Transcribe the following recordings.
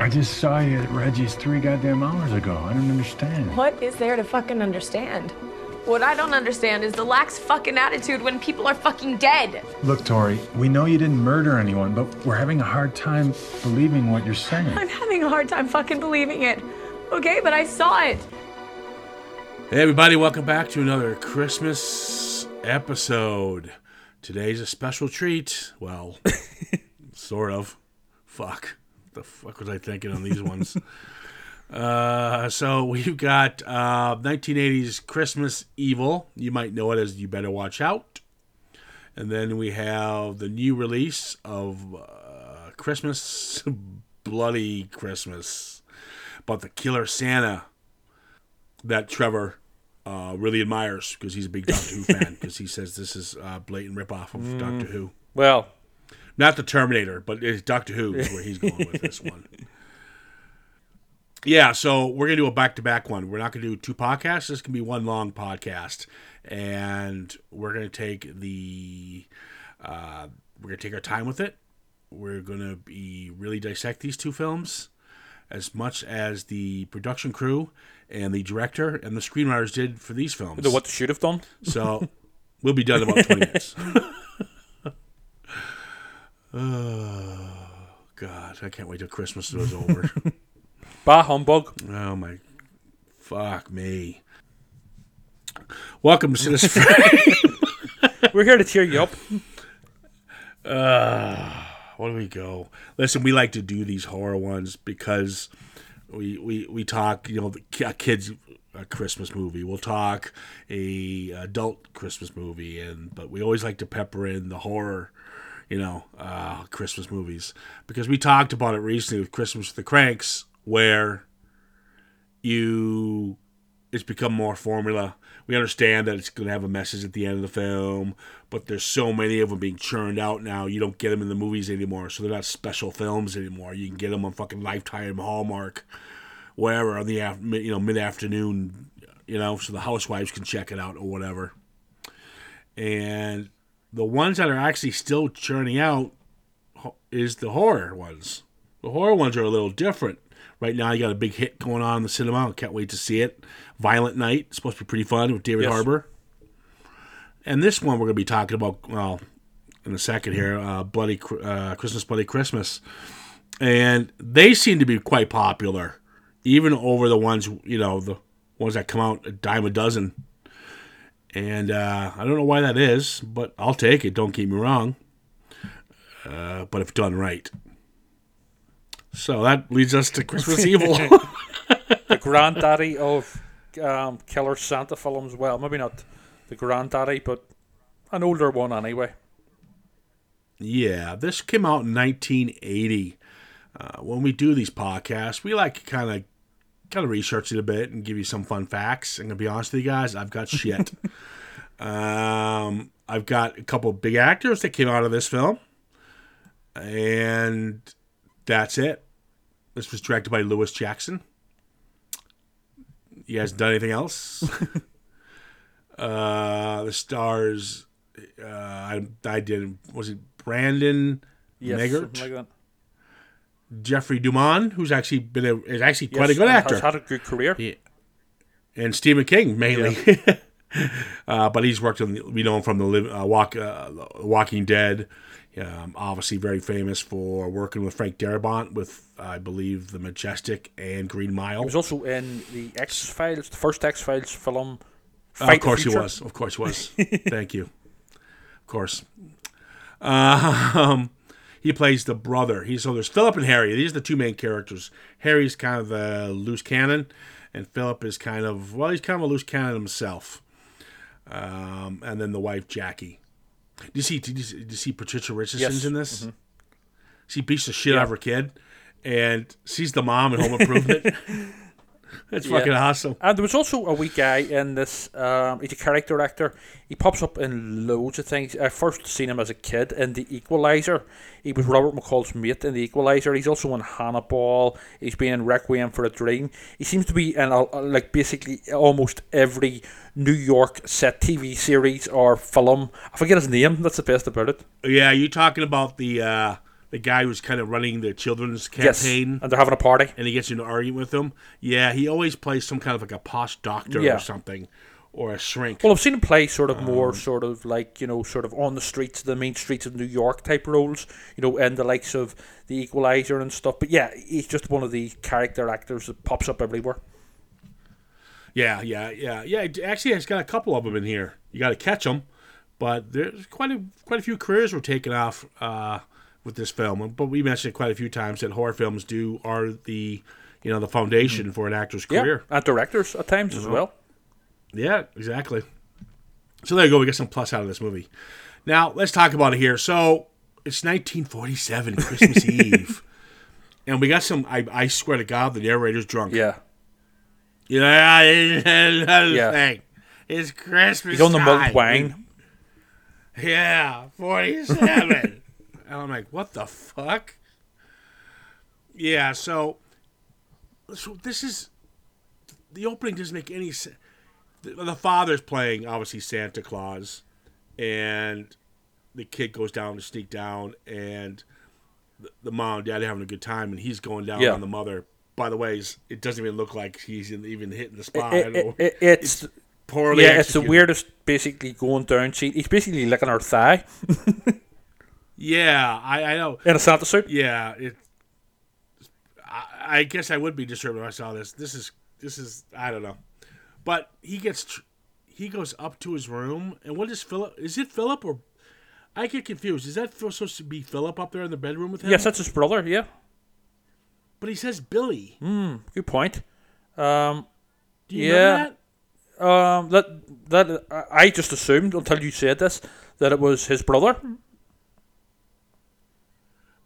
I just saw you at Reggie's three goddamn hours ago. I don't understand. What is there to fucking understand? What I don't understand is the lax fucking attitude when people are fucking dead. Look, Tori, we know you didn't murder anyone, but we're having a hard time believing what you're saying. I'm having a hard time fucking believing it. Okay, but I saw it. Hey, everybody, welcome back to another Christmas episode. Today's a special treat. Well, sort of. Fuck. The fuck was I thinking on these ones? Uh, so we've got uh, 1980s Christmas Evil. You might know it as You Better Watch Out. And then we have the new release of uh, Christmas Bloody Christmas about the killer Santa that Trevor uh, really admires because he's a big Doctor Who fan because he says this is a blatant ripoff of Doctor Who. Well, Not the Terminator, but it's Doctor Who is where he's going with this one. Yeah, so we're gonna do a back-to-back one. We're not gonna do two podcasts. This can be one long podcast, and we're gonna take the uh, we're gonna take our time with it. We're gonna be really dissect these two films as much as the production crew and the director and the screenwriters did for these films. the what they should have done. So we'll be done in about 20 minutes. Oh, God. I can't wait till Christmas is over. Bah humbug. oh, my. Fuck me. Welcome to this Friday. We're here to cheer you up. Uh, where do we go? Listen, we like to do these horror ones because we we, we talk, you know, a kids a Christmas movie. We'll talk a adult Christmas movie, and but we always like to pepper in the horror, you know, uh, Christmas movies because we talked about it recently with Christmas with the Kranks, where you it's become more formula. We understand that it's going to have a message at the end of the film, but there's so many of them being churned out now. You don't get them in the movies anymore, so they're not special films anymore. You can get them on fucking Lifetime, Hallmark, wherever on the af- you know mid afternoon, you know, so the housewives can check it out or whatever. And the ones that are actually still churning out is the horror ones. The horror ones are a little different. Right now, you got a big hit going on in the cinema. I can't wait to see it. Violent Night. It's supposed to be pretty fun with David Yes. Harbour. And this one we're going to be talking about, well, in a second here, uh, Bloody uh, Christmas, Bloody Christmas. And they seem to be quite popular, even over the ones, you know, the ones that come out a dime a dozen. And uh, I don't know why that is, but I'll take it. Don't get me wrong. Uh, but if done right. So that leads us to Christmas Evil. The granddaddy of um, killer Santa films. Well, maybe not the granddaddy, but an older one anyway. yeah, this came out in 1980. Uh, when we do these podcasts, we like to kind of kind of research it a bit and give you some fun facts. I'm gonna be honest with you guys, I've got shit. um, I've got a couple big actors that came out of this film, and that's it. This was directed by Lewis Jackson. You guys done anything else? uh, the stars. Uh, I, I did. Was it Brandon Yes, Maggart? like. Jeffrey DeMunn, who's actually been a, is actually quite a good actor, Has had a good career. and Stephen King mainly. uh, but he's worked on we know him from the Liv- uh, Walk uh, Walking Dead. Um, obviously, very famous for working with Frank Darabont with I believe The Majestic and Green Mile. He was also in the X Files, the first X Files film. Uh, Fight of course he was. Of course he was. Thank you. Of course. Um, he plays the brother. He's so there's Philip and Harry. These are the two main characters. Harry's kind of the loose cannon, and Philip is kind of well, he's kind of a loose cannon himself. Um, and then the wife Jackie. Do you see? Do you see, do you see Patricia Richardson's Yes. in this? She beats the shit out of her kid, and she's the mom in Home Improvement. That's fucking awesome. And there was also a wee guy in this. Um, he's a character actor. He pops up in loads of things. I first seen him as a kid in The Equalizer. He was Robert McCall's mate in The Equalizer. He's also in Hannibal. He's been in Requiem for a Dream. He seems to be in a, like basically almost every New York set TV series or film. I forget his name. That's the best about it. Yeah, you talking about the uh, the guy who's kind of running the children's Yes, campaign, and they're having a party. and he gets into an argument with him. Yeah, he always plays some kind of like a posh doctor Yeah. or something, or a shrink. Well, I've seen him play sort of Um, more, sort of like you know, sort of on the streets, the main streets of New York type roles. You know, in the likes of the Equalizer and stuff. But yeah, he's just one of the character actors that pops up everywhere. Yeah, yeah, yeah, yeah. Actually, it's got a couple of them in here. You got to catch them, but there's quite a quite a few careers were taken off uh, with this film. But we mentioned it quite a few times that horror films do are the you know the foundation mm-hmm. for an actor's Yeah, career. and directors at times as uh-huh. well. Yeah, exactly. So there you go. We get some plus out of this movie. Now let's talk about it here. So it's 1947, Christmas Eve, and we got some. I, I swear to God, the narrator's drunk. Yeah, Yeah, yeah. Yeah. Thing. It's Christmas. he's on the mulled wine. Yeah, 47. And I'm like, what the fuck? Yeah, so, so this is the opening doesn't make any sense. The, the father's playing obviously Santa Claus, and the kid goes down to sneak down, and the, the mom and dad are having a good time, and he's going down Yeah. on the mother. By the way, it doesn't even look like he's in, even hitting the spot. It- it- it- it's poorly yeah, it's the weirdest. Basically, going down. She, he's basically licking her thigh Yeah, I, I know. in a Santa suit. Yeah, it. I, I guess I would be disturbed if I saw this. This is this is I don't know, but he gets tr- he goes up to his room and what is Philip? Is it Philip or? I get confused. Is that supposed to be Philip up there in the bedroom with him? Yes, that's his brother. Yeah, but he says Billy. Hmm. good point. Um, Do you Yeah. know that? um, that that I just assumed until you said this that it was his brother.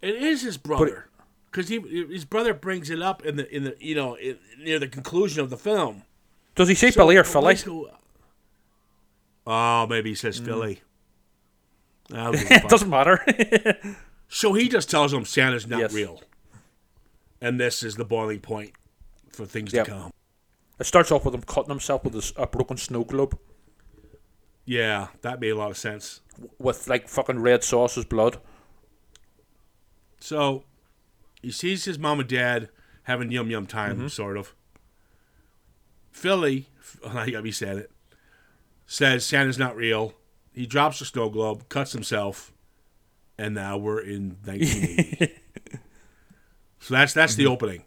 It is his brother, because he his brother brings it up in the in the you know in, near the conclusion of the film. Does he say So, Billy or Philly? Oh, maybe he says Philly. I don't give a Mm. it doesn't matter. So he just tells him Santa's not Yes. real. And this is the boiling point for things Yep. to come. it starts off with him cutting himself with a broken snow globe Yeah, that made a lot of sense. with like fucking red sauce as blood. So he sees his mom and dad having yum yum time, Mm-hmm. sort of. Philly, I gotta be said it, says Santa's not real. He drops the snow globe, cuts himself, and now we're in 1980. so that's that's Mm-hmm. the opening.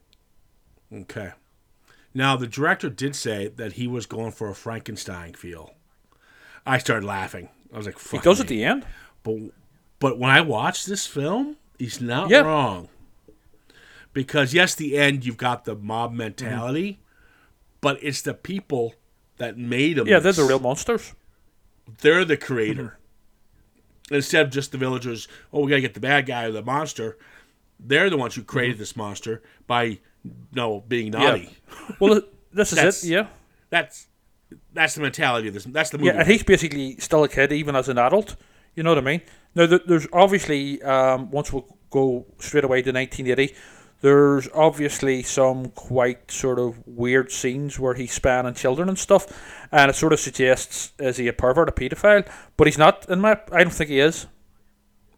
Okay. Now the director did say that he was going for a Frankenstein feel. I started laughing. I was like, "Fuck does me." at the end. But but when I watched this film, he's not Yeah. wrong. Because yes, the end you've got the mob mm-hmm. mentality, but it's the people that made them. Yeah, they're the real monsters. They're the creator. Mm-hmm. Instead of just the villagers, oh, we gotta get the bad guy or the monster. They're the ones who created mm-hmm. this monster by no being naughty. Well, this is it. Yeah, That's that's the mentality of this. That's the movie. yeah, and he's basically still a kid even as an adult. You know what I mean? Now, there's obviously um, once we go straight away to 1980. There's obviously some quite sort of weird scenes where he's spanning children and stuff, and it sort of suggests is he a pervert, a paedophile? But he's not. In my, I don't think he is.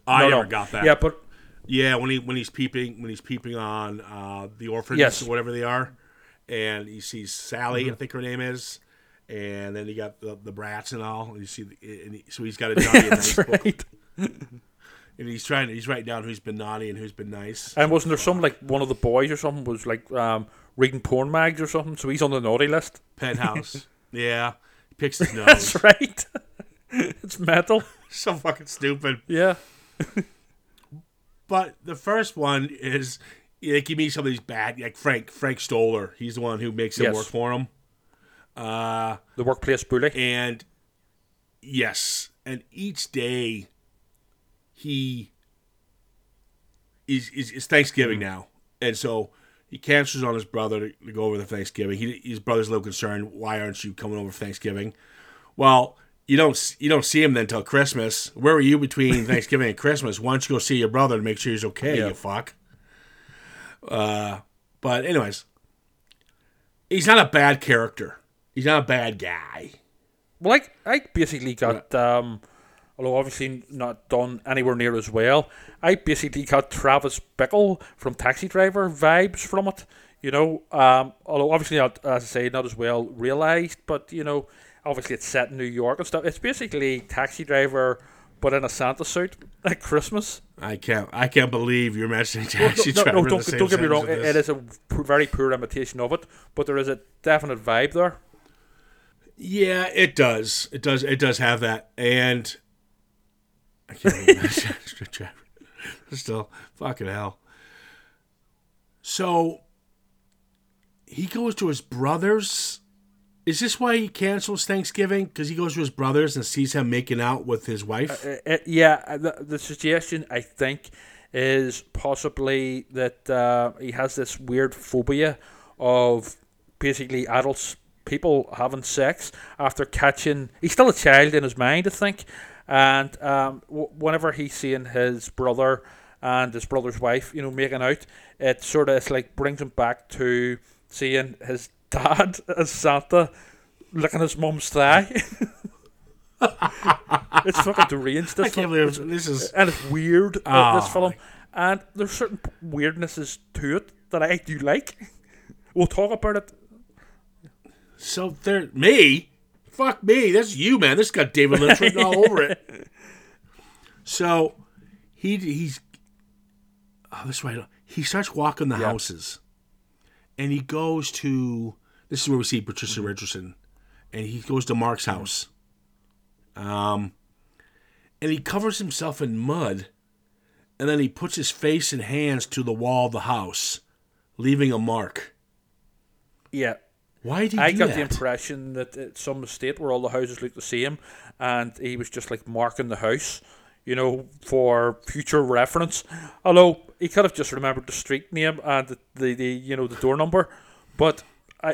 I No, never no. got that. Yeah, but Yeah, when he when he's peeping when he's peeping on uh, the orphans Yes. or whatever they are, and he sees Sally, Mm-hmm. I think her name is, and then you got the, the brats and all. And you see, the, and he, so he's got a and nice that's book, right. and he's trying he's writing down who's been naughty and who's been nice. And wasn't there some like one of the boys or something was like um, reading porn mags or something? So he's on the naughty list. Penthouse, yeah, he picks his nose. That's right. it's metal. so fucking stupid. Yeah. But the first one is like you meet some of these bad like Frank Frank Stoller. He's the one who makes him Yes. work for him. Uh, The workplace bully. And yes, and each day he is is, is Thanksgiving now, and so he cancels on his brother to, to go over the Thanksgiving. He, his brother's a little concerned. Why aren't you coming over for Thanksgiving? Well, you don't you don't see him then until Christmas. Where were you between Thanksgiving and Christmas? Why don't you go see your brother to make sure he's okay? Yeah. You fuck. Uh, but anyways, he's not a bad character. He's not a bad guy. Well, I, I basically got um, although obviously not done anywhere near as well. I basically got Travis Bickle from Taxi Driver vibes from it. You know, um, although obviously not, as I say, not as well realized, but you know, obviously it's set in New York and stuff. It's basically Taxi Driver, but in a Santa suit at Christmas. I can't. I can't believe you're mentioning No, Taxi no, Driver. no, the don't, don't get me wrong. It, it is a very poor imitation of it, but there is a definite vibe there. Yeah, it does. It does. It does have that, and I can't even. Still, fucking hell. So he goes to his brother's. Is this why he cancels Thanksgiving? Because he goes to his brother's and sees him making out with his wife. Uh, uh, yeah, uh, the, the suggestion I think is possibly that uh, he has this weird phobia of basically adults, people having sex after catching. He's still a child in his mind, I think, and um, w- whenever he's seeing his brother and his brother's wife, you know, making out, it sort of it's like brings him back to seeing his dad as Santa licking his mum's thigh. it's fucking deranged. I This can't film. believe this is. and it's weird. uh, this Oh. film, and there's certain weirdnesses to it that I do like. We'll talk about it. So there, me, fuck me. That's you, man. This got David Lynch written all over it. So he he's oh, this right. He starts walking the Yeah. houses, and he goes to. This is where we see Patricia Richardson, and he goes to Mark's house. Um, and he covers himself in mud, and then he puts his face and hands to the wall of the house, leaving a mark. Yeah, Why did I got that? the impression that it's some estate where all the houses look the same, and he was just like marking the house, you know, for future reference. Although he could have just remembered the street name and the, the, the you know the door number, but I,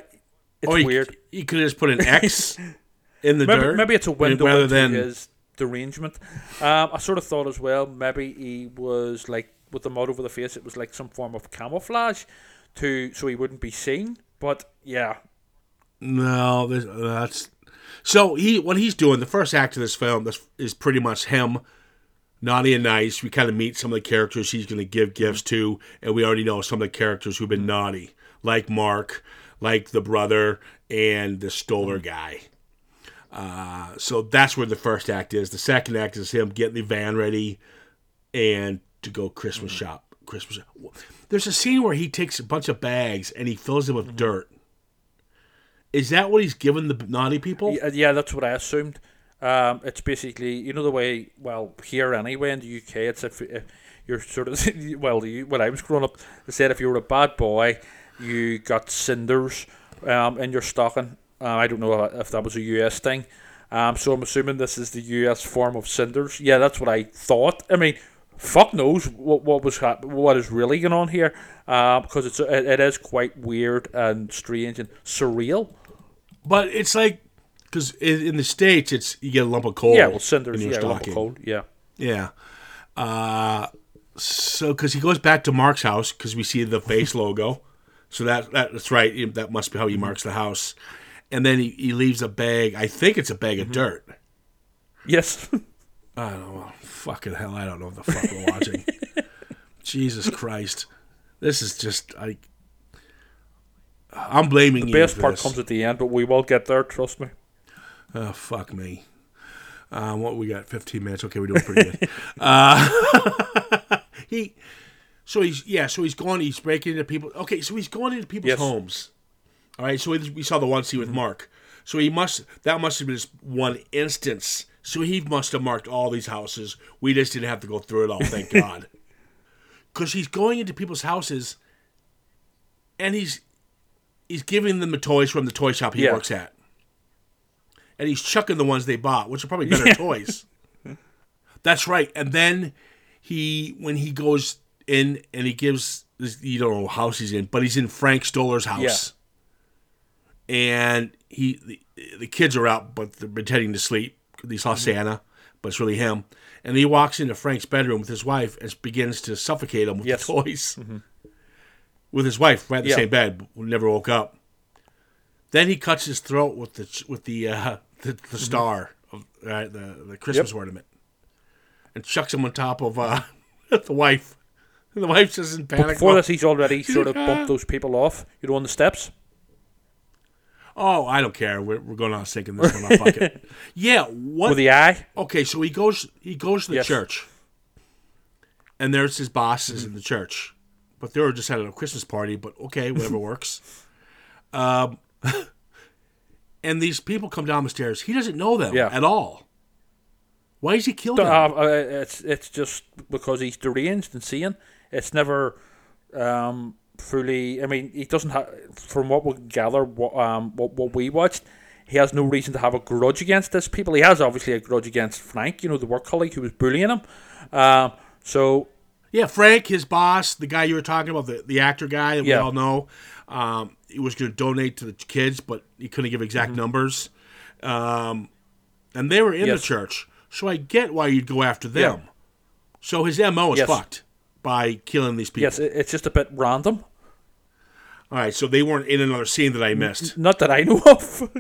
it's Or he, weird. He could have just put an X in the Maybe, dirt. maybe it's a window rather than his derangement. Um, I sort of thought as well, maybe he was like with the mud over the face. It was like some form of camouflage, to so he wouldn't be seen. But yeah, no. this- That's so he what he's doing. The first act of this film is, is pretty much him, naughty and nice. We kind of meet some of the characters he's going to give gifts to, and we already know some of the characters who've been naughty, like Mark, like the brother, and the Stoller guy. Uh, so that's where the first act is. The second act is him getting the van ready and to go Christmas shop. Christmas. There's a scene where he takes a bunch of bags and he fills them with dirt. Is that what he's given the naughty people? yeah, yeah that's what I assumed. Um, it's basically you know the way well here anyway in the UK it's if, if you're sort of well you, when I was growing up they said if you were a bad boy you got cinders um, in your stocking. Uh, I don't know if that was a US thing. Um, so I'm assuming this is the US form of cinders. Yeah, that's what I thought. I mean, fuck knows what what was hap- what is really going on here, uh, because it's it, it is quite weird and strange and surreal. But it's like because in, the states, it's you get a lump of coal. Yeah, well, cinders. Yeah, lump of coal. Yeah. Yeah. Uh, so because he goes back to Mark's house because we see the face logo, so that, that that's right. That must be how he marks the house, and then he, he leaves a bag. I think it's a bag of dirt. Yes. I don't know. Fucking hell, I don't know what the fuck we're watching. Jesus Christ, this is just I. I'm blaming you. The best part this. comes at the end, but we will get there. Trust me. Oh fuck me. Um, what we got? Fifteen minutes. Okay, we're doing pretty good. uh, he, so he's yeah. So he's going. He's breaking into people. Okay, so he's going into people's Yes. homes. All right. So we, we saw the one scene with Mark. So he must. That must have been just one instance. So he must have marked all these houses. We just didn't have to go through it all. Thank God. Because he's going into people's houses, and he's he's giving them the toys from the toy shop he Yeah. works at and he's chucking the ones they bought, which are probably better toys. That's right. And then he, when he goes in and he gives, this, you don't know what house he's in, but he's in Frank Stoller's house. And he, the, the kids are out, but they're pretending to sleep. They saw mm-hmm. Santa, but it's really him. And he walks into Frank's bedroom with his wife and begins to suffocate him with Yes. the toys. Mm-hmm. With his wife, right in the Yeah. same bed, never woke up. Then he cuts his throat with the with the uh, the, the star of right, the the Christmas ornament. and chucks him on top of uh, the wife. And the wife's just in But panic. before mode. this, he's already sort of bumped those people off. You know, on the steps. Oh, I don't care. We're, we're going on sinking this one. Fuck it. Yeah. What? With the eye. okay, so he goes. He goes to the Yes. church, and there's his bosses in the church, but they were just having a Christmas party. But okay, whatever works. Um, and these people come down the stairs. He doesn't know them Yeah. at all. Why is he killed Uh, them? uh, it's it's just because he's deranged and seeing. It's never um, fully. I mean, he doesn't have. From what we gather, what um what, what we watched, he has no reason to have a grudge against this people. He has obviously a grudge against Frank, you know, the work colleague who was bullying him. Um, so Yeah, Frank, his boss, the guy you were talking about, the, the actor guy that we all know, um, he was going to donate to the kids, but he couldn't give exact Mm-hmm. numbers. Um, and they were in Yes. the church, so I get why you'd go after them. Yeah. So his MO is Yes. fucked by killing these people. yes, it's just a bit random. All right, so they weren't in another scene that I missed. Not that I know of.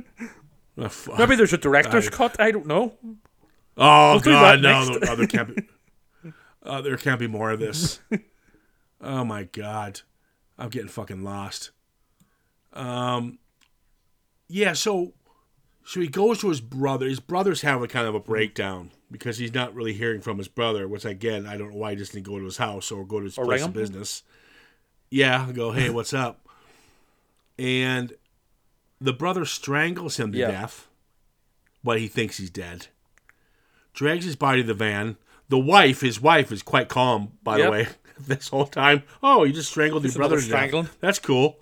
Oh. Maybe there's a director's cut. I don't know. Oh do god, no, no, no, there can't be. Uh, there can't be more of this. oh my god, I'm getting fucking lost. Um, yeah. So, so he goes to his brother. His brother's having kind of a breakdown because he's not really hearing from his brother. Which again, I don't know why he doesn't go to his house or go to his Or place of business. Yeah, go. Hey, what's up? And the brother strangles him to Yeah. death, but he thinks he's dead. Drags his body to the van. The wife, his wife, is quite calm, by the way, this whole time. Oh, you just strangled Just your brother another to death. strangling. That's cool.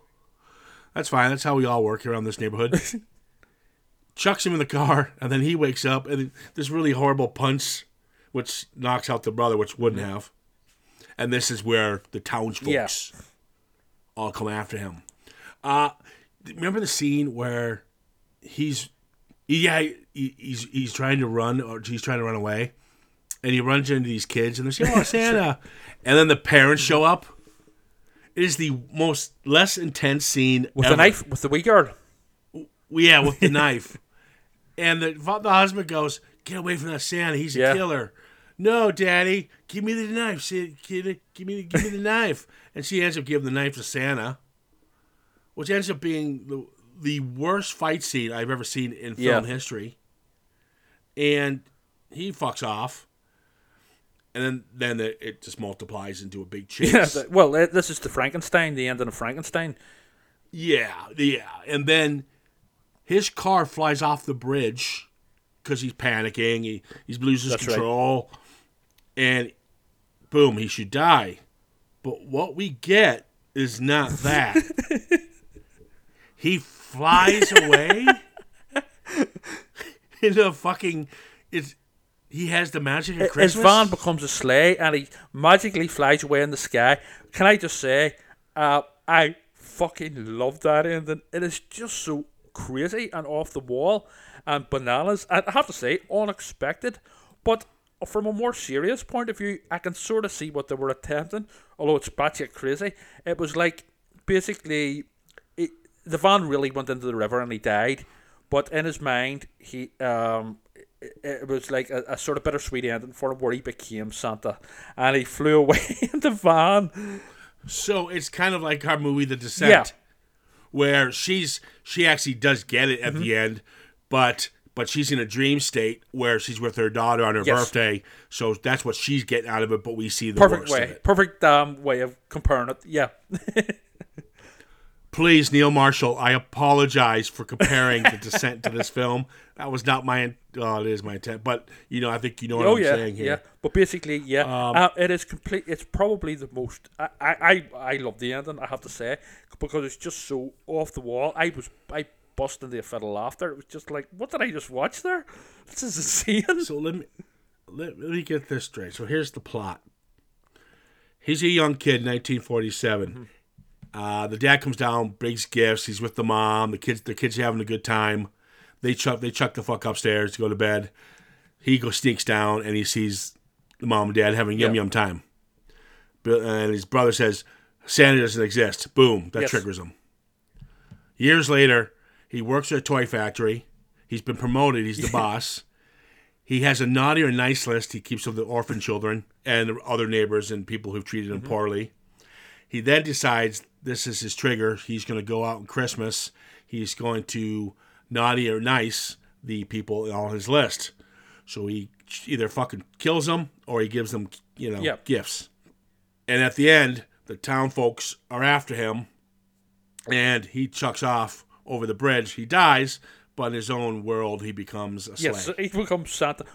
That's fine. That's how we all work around this neighborhood. Chucks him in the car, and then he wakes up, and this really horrible punch, which knocks out the brother, which wouldn't have. And this is where the townsfolk Yeah. all come after him. Uh, remember the scene where he's yeah he, he's he's trying to run or he's trying to run away, and he runs into these kids and they're saying, "Oh, Santa," and then the parents show up. It is the most less intense scene With ever. the knife, with the wee girl. Yeah, with the knife. And the, the husband goes, Get away from that Santa. He's a Yeah. killer. No, Daddy, give me the knife. Say, Give me, give me, give me the knife. And she ends up giving the knife to Santa, which ends up being the, the worst fight scene I've ever seen in film Yeah. history. And he fucks off. And then, then it, it just multiplies into a big chase. Yeah, well, this is the Frankenstein, the ending of Frankenstein. Yeah, yeah. And then his car flies off the bridge because he's panicking. He, he loses That's right. control. And boom, he should die. But what we get is not that. he flies away into a fucking. It's, he has the magic of His Christmas. van becomes a sleigh and he magically flies away in the sky. Can I just say, uh, I fucking love that ending. It is just so crazy and off the wall and bananas. And I have to say, unexpected. But from a more serious point of view, I can sort of see what they were attempting, although it's batshit crazy. It was like basically it, the van really went into the river and he died. But in his mind, he um, it, was like a, a sort of bittersweet ending for him where he became Santa, and he flew away in the van. So it's kind of like our movie The Descent, Yeah. where she's she actually does get it at Mm-hmm. the end, but but she's in a dream state where she's with her daughter on her Yes. birthday. So that's what she's getting out of it, but we see the Perfect way, perfect um, way of comparing it. Yeah, Please, Neil Marshall, I apologize for comparing The Descent to this film. That was not my oh, it is my intent, but you know, I think you know what oh I'm yeah, saying yeah. here. But basically, yeah, Um, uh, it is complete. It's probably the most. I, I, I, love the ending. I have to say because it's just so off the wall. I was I busted into a fit of laughter. It was just like, what did I just watch there? This is insane. So let me let, let me get this straight. So here's the plot. He's a young kid, 1947. Uh, the dad comes down, brings gifts. He's with the mom. The kids, the kids are having a good time. They chuck, they chuck the fuck upstairs to go to bed. He goes sneaks down and he sees the mom and dad having yum Yeah. yum time. And his brother says, "Santa doesn't exist." Boom, that Yes. triggers him. Years later, he works at a toy factory. He's been promoted. He's the boss. he has a naughty or nice list he keeps of the orphan children and other neighbors and people who've treated him poorly. He then decides this is his trigger. He's going to go out on Christmas. He's going to naughty or nice the people on his list. So he either fucking kills them or he gives them, you know, Yep. gifts. And at the end, the town folks are after him and he chucks off over the bridge. He dies, but in his own world, he becomes a slave. Yes, he becomes Santa.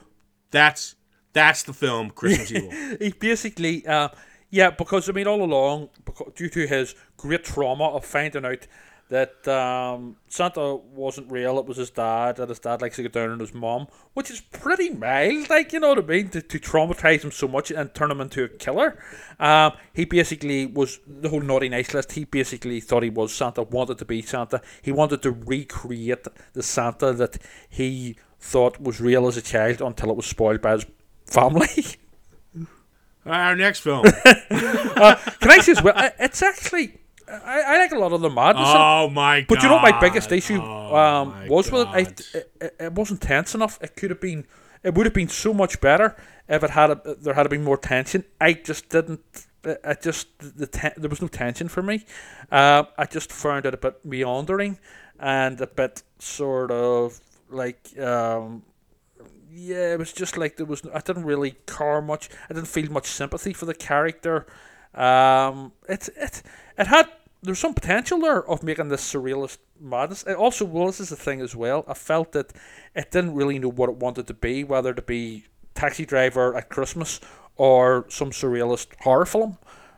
That's that's the film Christmas Evil. He basically, uh, yeah, because I mean, all along, because, due to his great trauma of finding out that um, Santa wasn't real, it was his dad, and his dad likes to get down on his mom, which is pretty mild, like you know what I mean, to, to traumatize him so much and turn him into a killer. Um, he basically was the whole naughty nice list. He basically thought he was Santa, wanted to be Santa. He wanted to recreate the Santa that he thought was real as a child until it was spoiled by his family. Our next film. Can I say as well? It's actually I, I like a lot of the madness. oh my god! But you know what my biggest issue Oh um, was with it? I, it, it? Wasn't tense enough. It could have been. It would have been so much better if it had a, there had been more tension. I just didn't. I- I just the ten, there was no tension for me. Uh, I just found it a bit meandering and a bit sort of like um, yeah, it was just like there was. I didn't really care much. I didn't feel much sympathy for the character. Um, it it it had there's some potential there of making this surrealist madness. It also well, this is the thing as well. I felt that it didn't really know what it wanted to be, whether to be Taxi Driver at Christmas or some surrealist horror film.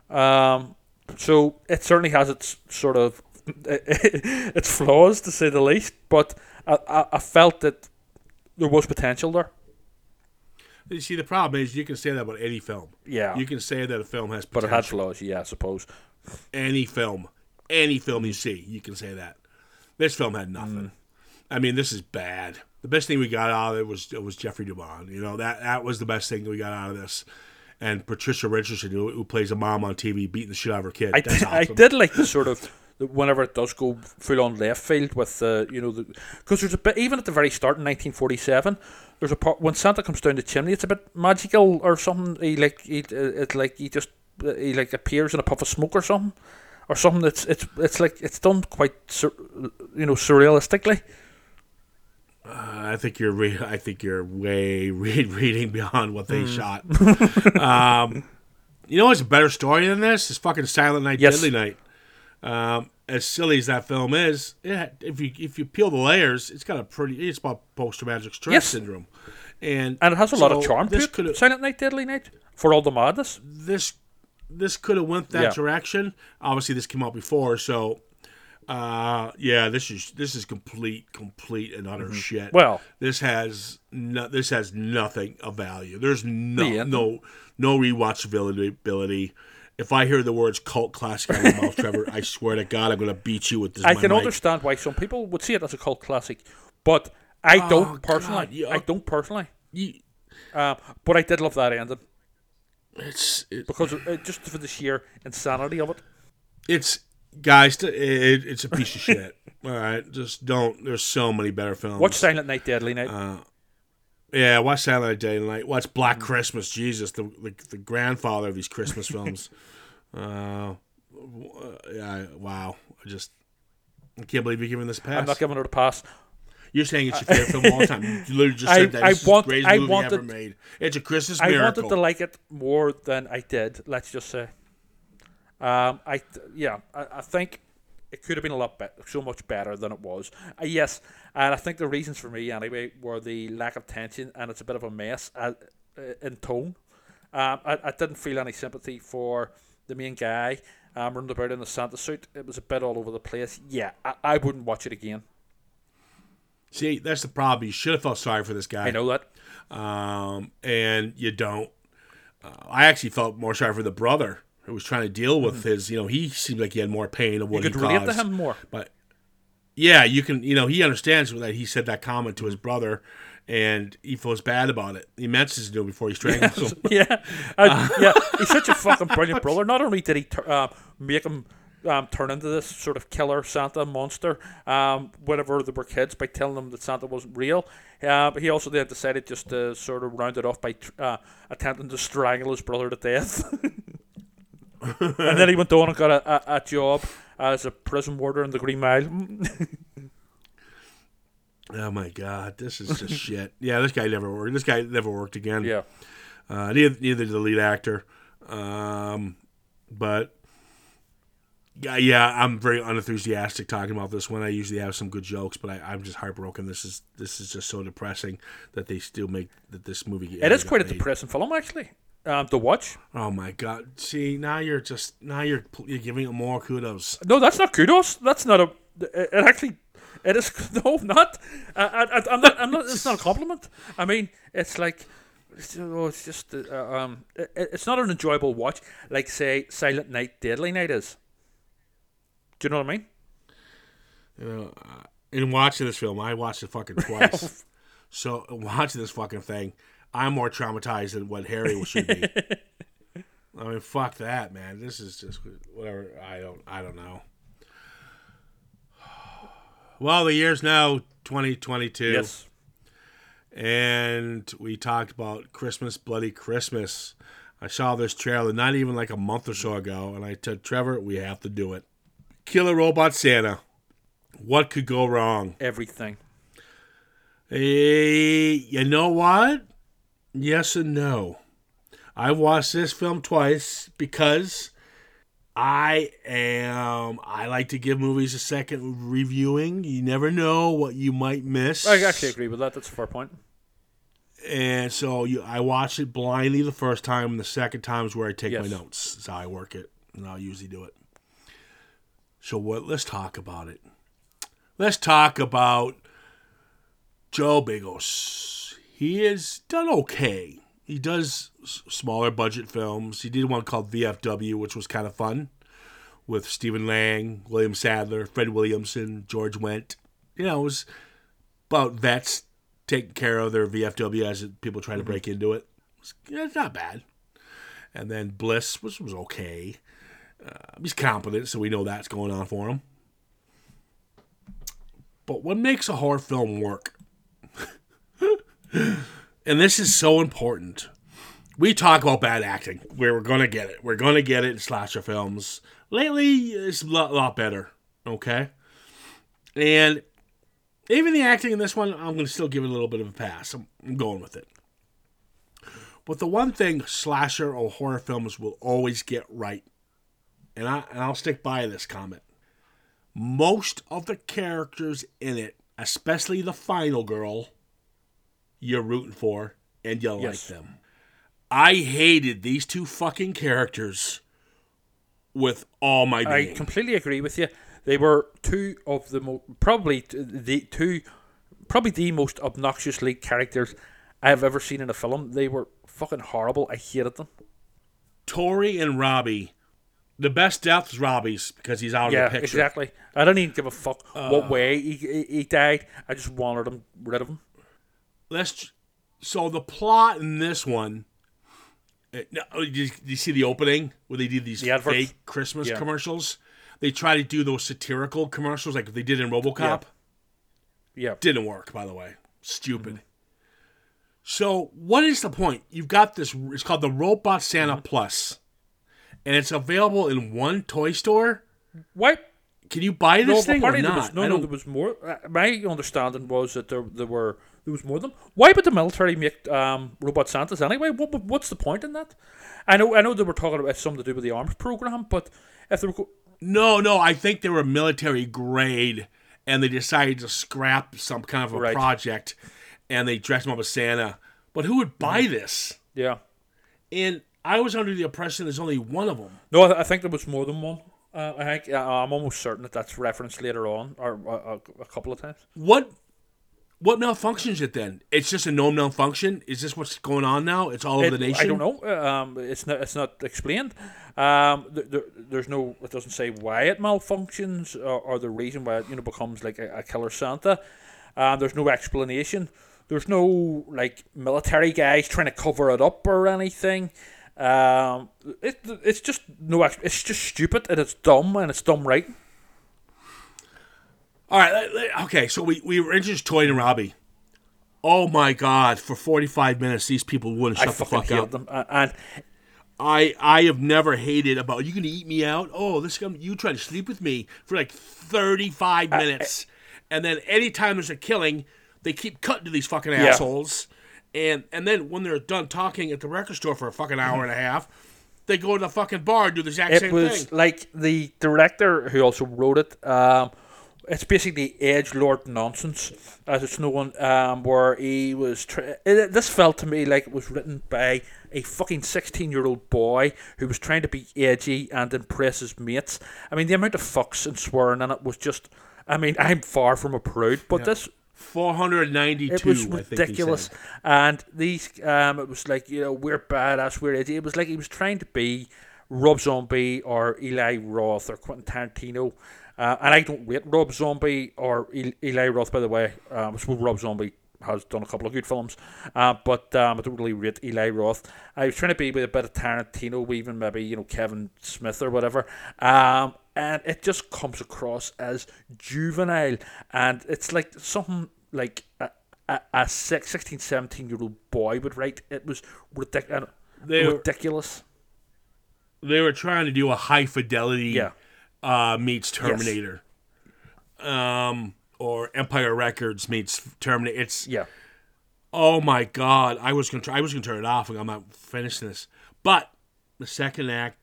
Um, so it certainly has its sort of its flaws to say the least. But I, I, I felt that there was potential there. You see, the problem is you can say that about any film. Yeah. You can say that a film has But potential. it had flaws, yeah, I suppose. any film, any film you see, you can say that. This film had nothing. Mm. I mean, this is bad. The best thing we got out of it was it was Jeffrey DeMunn. You know that that was the best thing we got out of this. And Patricia Richardson, who, who plays a mom on TV, beating the shit out of her kid. I That's did, I did like the sort of whenever it does go full on left field with the you know the because there's a bit even at the very start in 1947 there's a part when Santa comes down the chimney it's a bit magical or something he like he uh, it like he just uh, he like appears in a puff of smoke or something or something that's it's it's like it's done quite sur- you know surrealistically I think you're re- I think you're way re- reading beyond what they shot. um, you know what's a better story than this? It's fucking Silent Night, Yes. Deadly Night. Um, as silly as that film is, yeah, if you if you peel the layers, it's got a pretty. It's about post traumatic stress Yes. syndrome, and and it has a lot of charm to This it could Silent Night Deadly Night for all the madness this this could have went that Yeah. direction. Obviously, this came out before, so uh, yeah, this is this is complete, complete and utter shit. Mm-hmm. Well- this has no, this has nothing of value. There's no Yeah. no no rewatchability. If I hear the words cult classic out of your mouth, Trevor, I swear to God, I'm going to beat you with this. I can mic. understand why some people would see it as a cult classic but I Oh, don't personally God, yeah. I don't personally You- Um, but I did love that ending It's it, because uh, just for the sheer insanity of it. it's guys. It, it's a piece of shit. All right, just don't. There's so many better films. Watch Silent Night, Deadly Night. Uh, Yeah, watch Night, Day Night. Watch Mm. Black Christmas. Jesus, the, the the grandfather of these Christmas films. uh, uh, yeah, wow. I just I can't believe you're giving this a pass. I'm not giving it a pass. you're saying it's your favorite film of all time. You literally just I- said that I it's want- the greatest I movie wanted- ever made. It's a Christmas miracle. I wanted to like it more than I did. Let's just say. Um, I yeah, I, I think it could have been a lot better, so much better than it was. Uh, yes, and I think the reasons for me anyway were the lack of tension and it's a bit of a mess uh, uh, in tone. Um, I, I didn't feel any sympathy for the main guy um, running about in the Santa suit. It was a bit all over the place. Yeah, I, I wouldn't watch it again. See, that's the problem. You should have felt sorry for this guy. I know that. um, and you don't. Uh, I actually felt more sorry for the brother who was trying to deal with his. You know, he seemed like he had more pain of Mm-hmm. You what could he relate to have more. But yeah, you can. You know, he understands that he said that comment to his brother, and he feels bad about it. He mentions it to him before he strangles him. yeah, Uh, yeah. He's such a fucking brilliant brother. Not only did he tur- uh, make him um, turn into this sort of killer Santa monster um, whenever they were kids by telling them that Santa wasn't real. Uh, but he also then decided just to sort of round it off by tr- uh, attempting to strangle his brother to death. and then he went on and got a, a, a job as a prison warder in the Green Mile. Oh my god, this is just shit. Yeah, this guy never worked. This guy never worked again. yeah. Uh, neither, neither did the lead actor. Um, but yeah, yeah, I'm very unenthusiastic talking about this one. I usually have some good jokes, but I, I'm just heartbroken. This is this is just so depressing that they still make that this movie. It is quite a depressing film, actually, um, to watch. Oh my god! See, now you're just now you're you're giving it more kudos. No, that's not kudos. That's not a. It it actually, it is no, not. I, I, I'm not. I'm not. It's not a compliment. I mean, it's like, it's, oh, it's just uh, um, it, it's not an enjoyable watch like say Silent Night, Deadly Night is. Do you know what I mean? You know, uh, in watching this film, I watched it fucking twice. so watching this fucking thing, I'm more traumatized than what Harry should be. I mean, fuck that, man. This is just whatever. I don't. I don't know. Well, the year's now 2022. Yes. and we talked about Christmas, Bloody Christmas. I saw this trailer not even like a month or so ago, and I said, Trevor, we have to do it. Killer Robot Santa. What could go wrong? Everything. Eh, you know what? Yes and no. I've watched this film twice because I am. I like to give movies a second reviewing. You never know what you might miss. I actually agree with that. That's a fair point. And so you, I watched it blindly the first time, and the second time is where I take my notes. That's how I work it, and I'll usually do it. So what? Let's talk about it. Let's talk about Joe Begos. He has done okay. He does smaller budget films. He did one called VFW, which was kind of fun, with Stephen Lang, William Sadler, Fred Williamson, George Wendt. You know, it was about vets taking care of their VFW as people try to break into it. It's, yeah, it's not bad. And then Bliss was was okay. Uh, he's competent, so we know that's going on for him. But what makes a horror film work? And this is so important. We talk about bad acting, we're gonna get it. We're gonna get it in slasher films. Lately, it's a lot, lot better. Okay, and even the acting in this one, I'm going to still give it a little bit of a pass. I'm, I'm going with it. But the one thing slasher or horror films will always get right, and I and I'll stick by this comment. Most of the characters in it, especially the final girl, you're rooting for and you Yes. like them. I hated these two fucking characters with all my I completely agree with you. They were two of the mo- probably the two, probably the most obnoxious lead characters I've ever seen in a film. They were fucking horrible. I hated them. Tori and Robbie. The best death is Robbie's because he's out yeah, of the picture. exactly. I don't even give a fuck what uh. way he, he, he died. I just wanted him rid of him. Let's. So the plot in this one. uh, no, Did you, did you see the opening where they did these The fake Christmas Yeah. commercials? They try to do those satirical commercials like they did in RoboCop. Yeah. Didn't work, by the way. Stupid. So what is the point? You've got this. It's called the Robot Santa Mm-hmm. Plus, and it's available in one toy store. What? Can you buy No, this thing or not? was, no, I no, there was more. My understanding was that there, there were there was more of them. Why would the military make um, robot Santas anyway? What, what- what's the point in that? I know, I know they were talking about something to do with the arms program, but if they were, go- No, no, I think they were military grade, and they decided to scrap some kind of a Right. project, and they dressed them up as Santa. But who would buy Mm-hmm. this? yeah, And I was under the impression there's only one of them. no, I, I think there was more than one. Uh, I think uh, I'm almost certain that that's referenced later on, or uh, a, a couple of times. What? What malfunctions it then? It's just a known malfunction. Is this what's going on now? It's all over It- the nation. I don't know. Um, it's not. It's not explained. Um, th- there, there's no. It doesn't say why it malfunctions or, or the reason why it you know becomes like a, a killer Santa. Um, there's no explanation. There's no like military guys trying to cover it up or anything. Um, it, it's just no. It's just stupid and it's dumb and it's dumb writing. All right, okay. So we we were introduced to Toy and Robbie. Oh my god! For forty five minutes, these people wouldn't I shut the fuck up. them. A- And I I have never hated about you gonna eat me out. Oh, this guy, you trying to sleep with me for like thirty five minutes, and then anytime there's a killing, they keep cutting to these fucking assholes, and and then when they're done talking at the record store for a fucking hour and a half, they go to the fucking bar and do the exact same thing. it same was thing. like the director who also wrote it. Um, it's basically edge lord nonsense, as it's known. Um, where he was. Tr- it, this felt to me like it was written by a fucking sixteen-year-old boy who was trying to be edgy and impress his mates. I mean, the amount of fucks and swearing in it was just. I mean, I'm far from a prude, but this 492. it was ridiculous. And these, um, it was like you know we're badass, we're edgy. It was like he was trying to be Rob Zombie or Eli Roth or Quentin Tarantino. Uh, and I don't rate Rob Zombie or Eli Roth, by the way. Um, I suppose Rob Zombie has done a couple of good films, uh, but um, I don't really rate Eli Roth. I was trying to be with a bit of Tarantino, even maybe you know Kevin Smith or whatever. Um, and it just comes across as juvenile, and it's like something like a, a, a six, 16, 17 year old boy would write. It was ridic- They were- ridiculous. They were trying to do a high fidelity. Yeah. Uh, meets Terminator, um, or Empire Records meets Terminator. It's Yeah. oh my god! I was gonna try, I was gonna turn it off, and I'm not finishing this. But the second act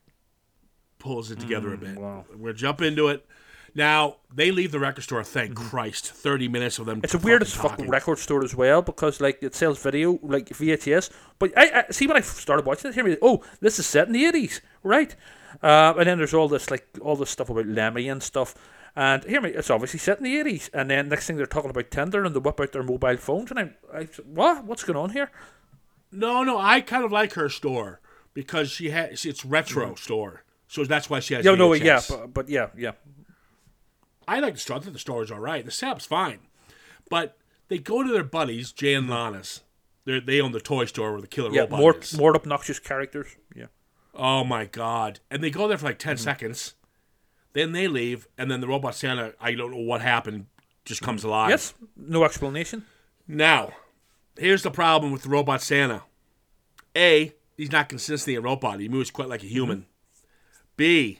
pulls it together a bit. Mm, wow. We're jump into it. Now they leave the record store. Thank Christ! Thirty minutes of them. Mm-hmm. It's a weird as fucking talking. record store as well because like it sells video like VHS. But I, I see when I started watching it, hear me. Oh, this is set in the eighties, right? Uh, and then there's all this like all this stuff about Lemmy and stuff. And hear me, it's obviously set in the eighties. And then next thing they're talking about Tinder and they whip out their mobile phones. And I'm, I, what? What's going on here? No, no, I kind of like her store because she has it's retro store, so that's why she has. Yeah, no, yeah, but, but yeah, yeah. I like the store. I think the store is all right. The setup's fine, but they go to their buddies Jay and Lana's. They they own the toy store where the killer Yeah, robot more is. more obnoxious characters. Yeah. Oh my god! And they go there for like Mm-hmm. 10 seconds, then they leave, and then the robot Santa. I don't know what happened. Just comes alive. Yes, no explanation. Now, here's the problem with the robot Santa. A, he's not consistently a robot. He moves quite like a human. B,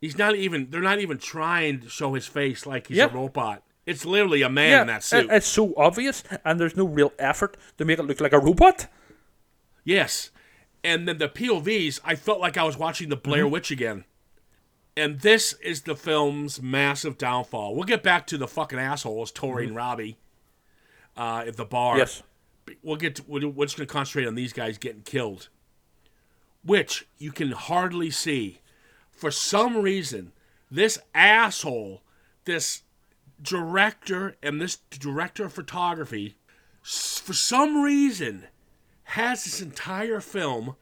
he's not even. They're not even trying to show his face like he's Yeah. a robot. It's literally a man yeah, in that suit. it's so obvious, and there's no real effort to make it look like a robot. Yes. And then the POVs, I felt like I was watching the Blair Mm-hmm. Witch again. And this is the film's massive downfall. We'll get back to the fucking assholes, Tori and Robbie, uh, at the bar. Mm-hmm. Yes. We'll get to, we're we're just going to concentrate on these guys getting killed, which you can hardly see. For some reason, this asshole, this director, and this director of photography, for some reason, has this entire film.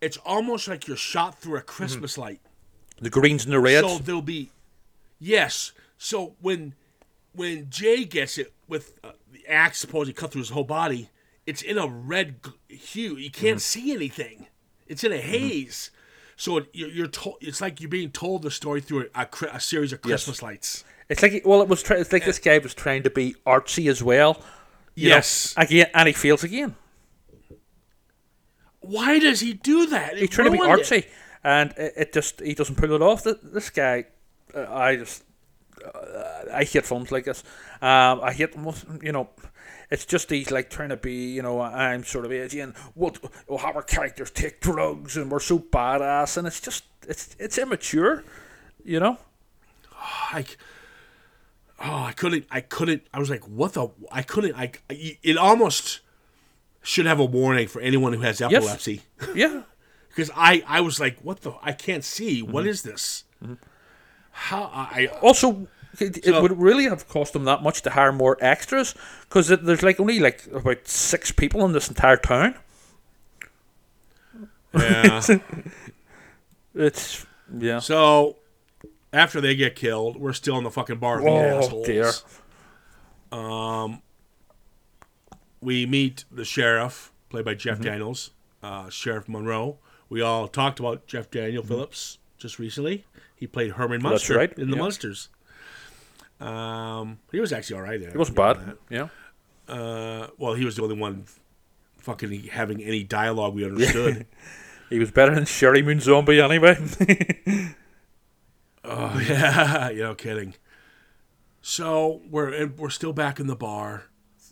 It's almost like you're shot through a Christmas mm-hmm. light. The greens and the reds. So there'll be, yes. So when when Jay gets it with uh, the axe supposedly cut through his whole body, it's in a red hue. You can't mm-hmm. see anything. It's in a mm-hmm. haze. So it, you're, you're told. It's like you're being told the story through a, a, a series of Christmas lights. It's like well, it was. Try- it's like this eh. guy was trying to be artsy as well. you know, Yes. again, and he fails again. Why does he do that? He's trying to be artsy, and it, it just he doesn't pull it off. Th- This guy, uh, I just uh, I hate films like this. Um, I hate most, you know. It's just he's like trying to be, you know, I'm sort of edgy and we'll, we'll have our characters take drugs and we're so badass and it's just it's it's immature, you know. like oh i couldn't i couldn't i was like what the i couldn't i it almost should have a warning for anyone who has epilepsy Yeah, because i i was like what the i can't see Mm-hmm. What is this how i Also, it, So- it would really have cost them that much to hire more extras because there's like only like about six people in this entire town. yeah It's yeah. so after they get killed we're still in the fucking bar with Oh assholes. dear. We meet the sheriff played by jeff Mm-hmm. daniels uh, Sheriff Monroe. We all talked about Jeff Daniel Mm-hmm. Phillips just recently. He played Herman Munster right, in the yeah. Munsters. Um, he was actually all right. It wasn't bad. Yeah. Uh, well, he was the only one fucking having any dialogue we understood. He was better than Sheri Moon Zombie anyway. Oh yeah, you no kidding. So we're we're still back in the bar.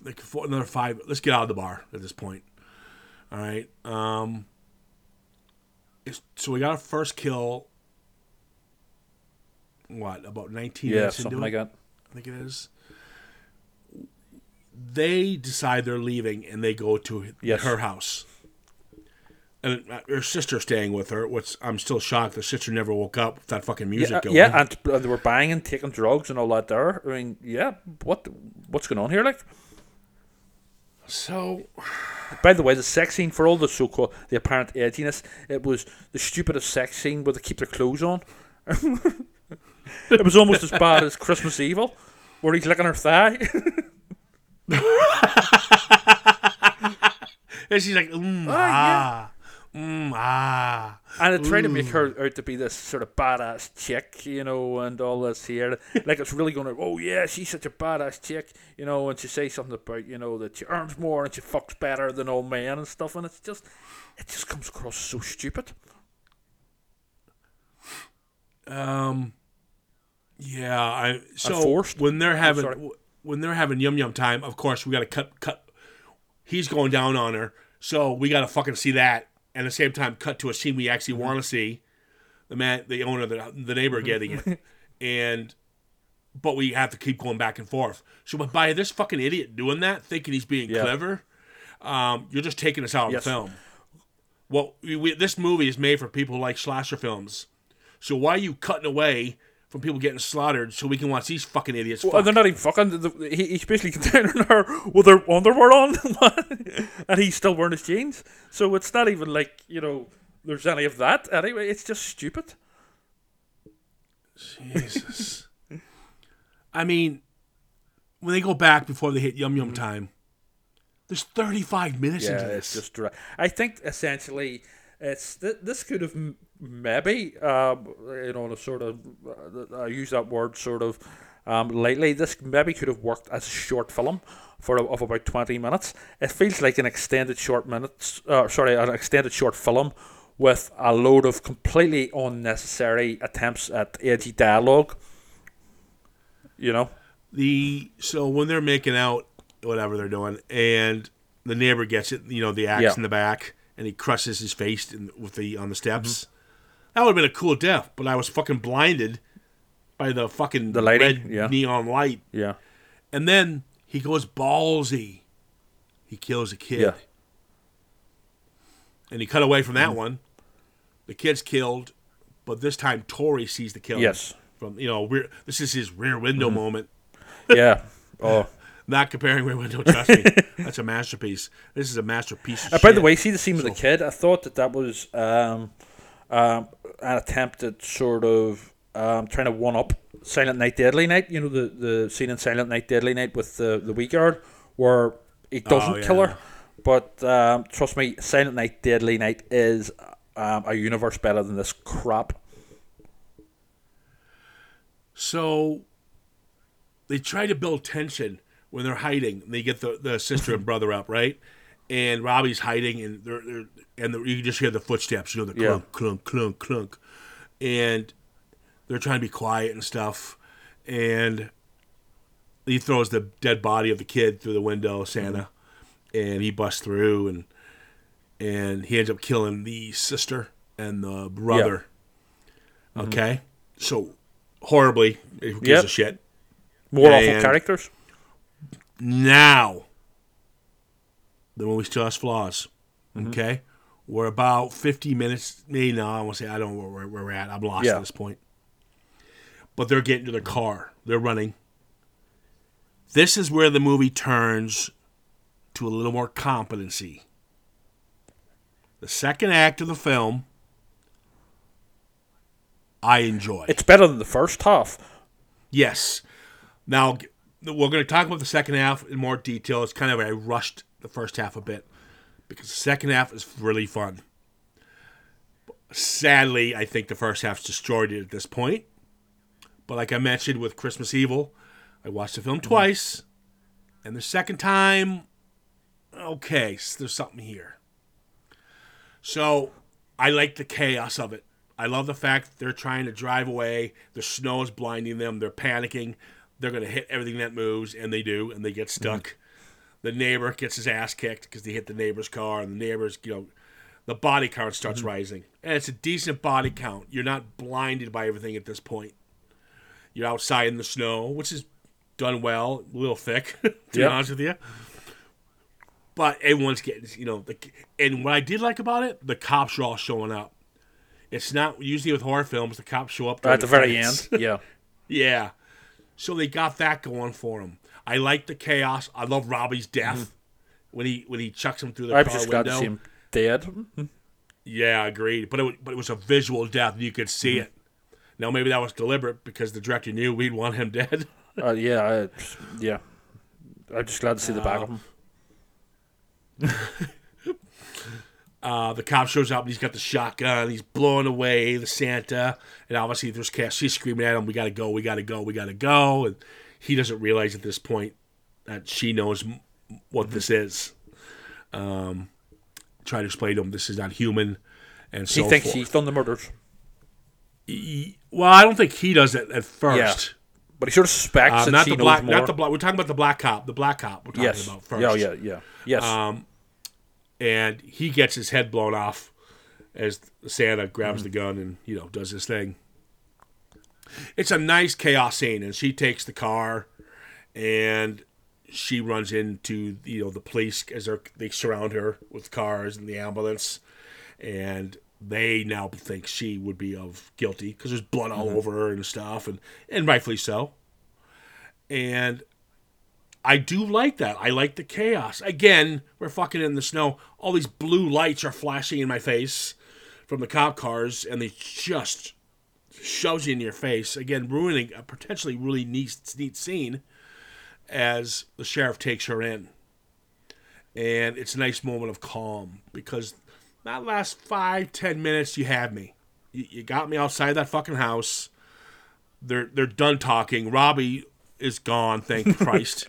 Like for another five. Let's get out of the bar at this point. All right. Um. So we got our first kill. What about nineteen yeah, something like that. I think it is. They decide they're leaving and they go to Yes. her house. And uh, her sister staying with her, which I'm still shocked. The sister never woke up with that fucking music Yeah, going. yeah, and uh, they were buying and taking drugs and all that there. I mean, yeah, what what's going on here? Like, So by the way, the sex scene for all the so-called the apparent edginess, it was the stupidest sex scene where they keep their clothes on. it was almost as bad as Christmas Evil, where he's licking her thigh. and she's like, mm, ah, mm, ah. And it tried to make her out to be this sort of badass chick, you know, and all this here. Like it's really going to, oh yeah, she's such a badass chick, you know, and she says something about, you know, that she earns more and she fucks better than all men and stuff, and it's just, it just comes across so stupid. Um, yeah. I so forced? when they're having when they're having yum yum time, of course we got to cut cut. He's going down on her, so we got to fucking see that. And at the same time, cut to a scene we actually Mm-hmm. want to see. The man, the owner, the the neighbor getting it, and but we have to keep going back and forth. So, by this fucking idiot doing that, thinking he's being Yeah. clever, um, you're just taking us out of the film. Well, we, we, this movie is made for people who like slasher films. So why are you cutting away from people getting slaughtered so we can watch these fucking idiots? Well, fuck? they're not even fucking. He, he's basically containing her with her underwear on, and he's still wearing his jeans. So it's not even like you know there's any of that. Anyway, it's just stupid. Jesus. I mean, when they go back before they hit Yum Yum time, there's 35 minutes Mm-hmm. Yeah, into it's this. just. dra- I think essentially, it's th- this could have m- maybe um, you know, sort of uh, I use that word sort of um, lightly. This maybe could have worked as a short film for a, of about twenty minutes. It feels like an extended short minutes. Uh, sorry, an extended short film with a load of completely unnecessary attempts at edgy dialogue. You know. the so when they're making out, whatever they're doing, and the neighbor gets it, you know, the axe Yeah. in the back, and he crushes his face in, with the on the steps. That would have been a cool death, but I was fucking blinded by the fucking The lighting, red yeah. neon light, Yeah. and then he goes ballsy. He kills a kid. Yeah. and he cut away from Mm-hmm. that one. The kid's killed, but this time Tori sees the kill. Yes. From you know, rear, this is his rear Mm-hmm. window moment. Yeah. Oh. Not comparing rear window, trust me. That's a masterpiece. This is a masterpiece. Uh, by the way, see the scene with the kid. I thought that that was um, um, an attempt at sort of um, trying to one up Silent Night, Deadly Night. You know the the scene in Silent Night, Deadly Night with the the wee guard where he doesn't Oh, kill her. But um, trust me, Silent Night, Deadly Night is um, a universe better than this crap. So they try to build tension when they're hiding. They get the, the sister and brother up, right? And Robbie's hiding, and they're, they're and the, you just hear the footsteps, you know, the Yeah. clunk, clunk, clunk, clunk, and they're trying to be quiet and stuff. And he throws the dead body of the kid through the window, Santa, and he busts through, and and he ends up killing the sister and the brother. Mm-hmm. Okay, so horribly. Who gives Yep. a shit? More awful characters. Now, the movie still has flaws. Mm-hmm. Okay, we're about fifty minutes. Maybe now I want to say I don't know where, we're at. I'm lost Yeah. at this point. But they're getting to their mm-hmm. car. They're running. This is where the movie turns to a little more competency. The second act of the film, I enjoy. It's better than the first half. Yes. Now we're going to talk about the second half in more detail. It's kind of I rushed the first half a bit, because the second half is really fun. Sadly, I think the first half's destroyed it at this point. But like I mentioned with Christmas Evil, I watched the film mm-hmm. twice, and the second time, okay, so there's something here. So I like the chaos of it. I love the fact they're trying to drive away. The snow is blinding them. They're panicking. They're going to hit everything that moves, and they do, and they get stuck. Mm-hmm. The neighbor gets his ass kicked because they hit the neighbor's car, and the neighbor's, you know, the body count starts mm-hmm. rising. And it's a decent body count. You're not blinded by everything at this point. You're outside in the snow, which is done well, a little thick, to be honest with you. But everyone's getting, you know, the, and what I did like about it, the cops are all showing up. It's not usually with horror films, the cops show up during At the very end, yeah. Yeah. So they got that going for him. I like the chaos. I love Robbie's death mm-hmm. when he when he chucks him through the I car just window. to see him dead. Mm-hmm. Yeah, agreed. But it but it was a visual death. You could see mm-hmm. it. Now maybe that was deliberate because the director knew we'd want him dead. Uh, yeah, I, yeah. I'm just glad to see the back of him. Uh, the cop shows up and he's got the shotgun. He's blowing away the Santa, and obviously there's chaos. She's screaming at him, "We gotta go! We gotta go! We gotta go!" And he doesn't realize at this point that she knows what this is. Um, try to explain to him this is not human, and so He thinks forth. he's done the murders. Well, I don't think he does it at first. But he sort of suspects that not the black, not the black. We're talking about the black cop. The black cop. We're talking yes. about first. Yeah, yeah, yeah. Yes. Um, and he gets his head blown off as Santa grabs mm-hmm. the gun and you know does his thing. It's a nice chaos scene, and she takes the car, and she runs into you know the police as they surround her with cars and the ambulance, and they now think she would be of guilty because there's blood all mm-hmm. over her and stuff, and and rightfully so. And I do like that. I like the chaos. Again, we're fucking in the snow. All these blue lights are flashing in my face from the cop cars, and they just shoves you in your face. Again, ruining a potentially really neat, neat scene as the sheriff takes her in. And it's a nice moment of calm because that last five, ten minutes you had me. You, you got me outside that fucking house. They're they're done talking. Robbie is gone, thank Christ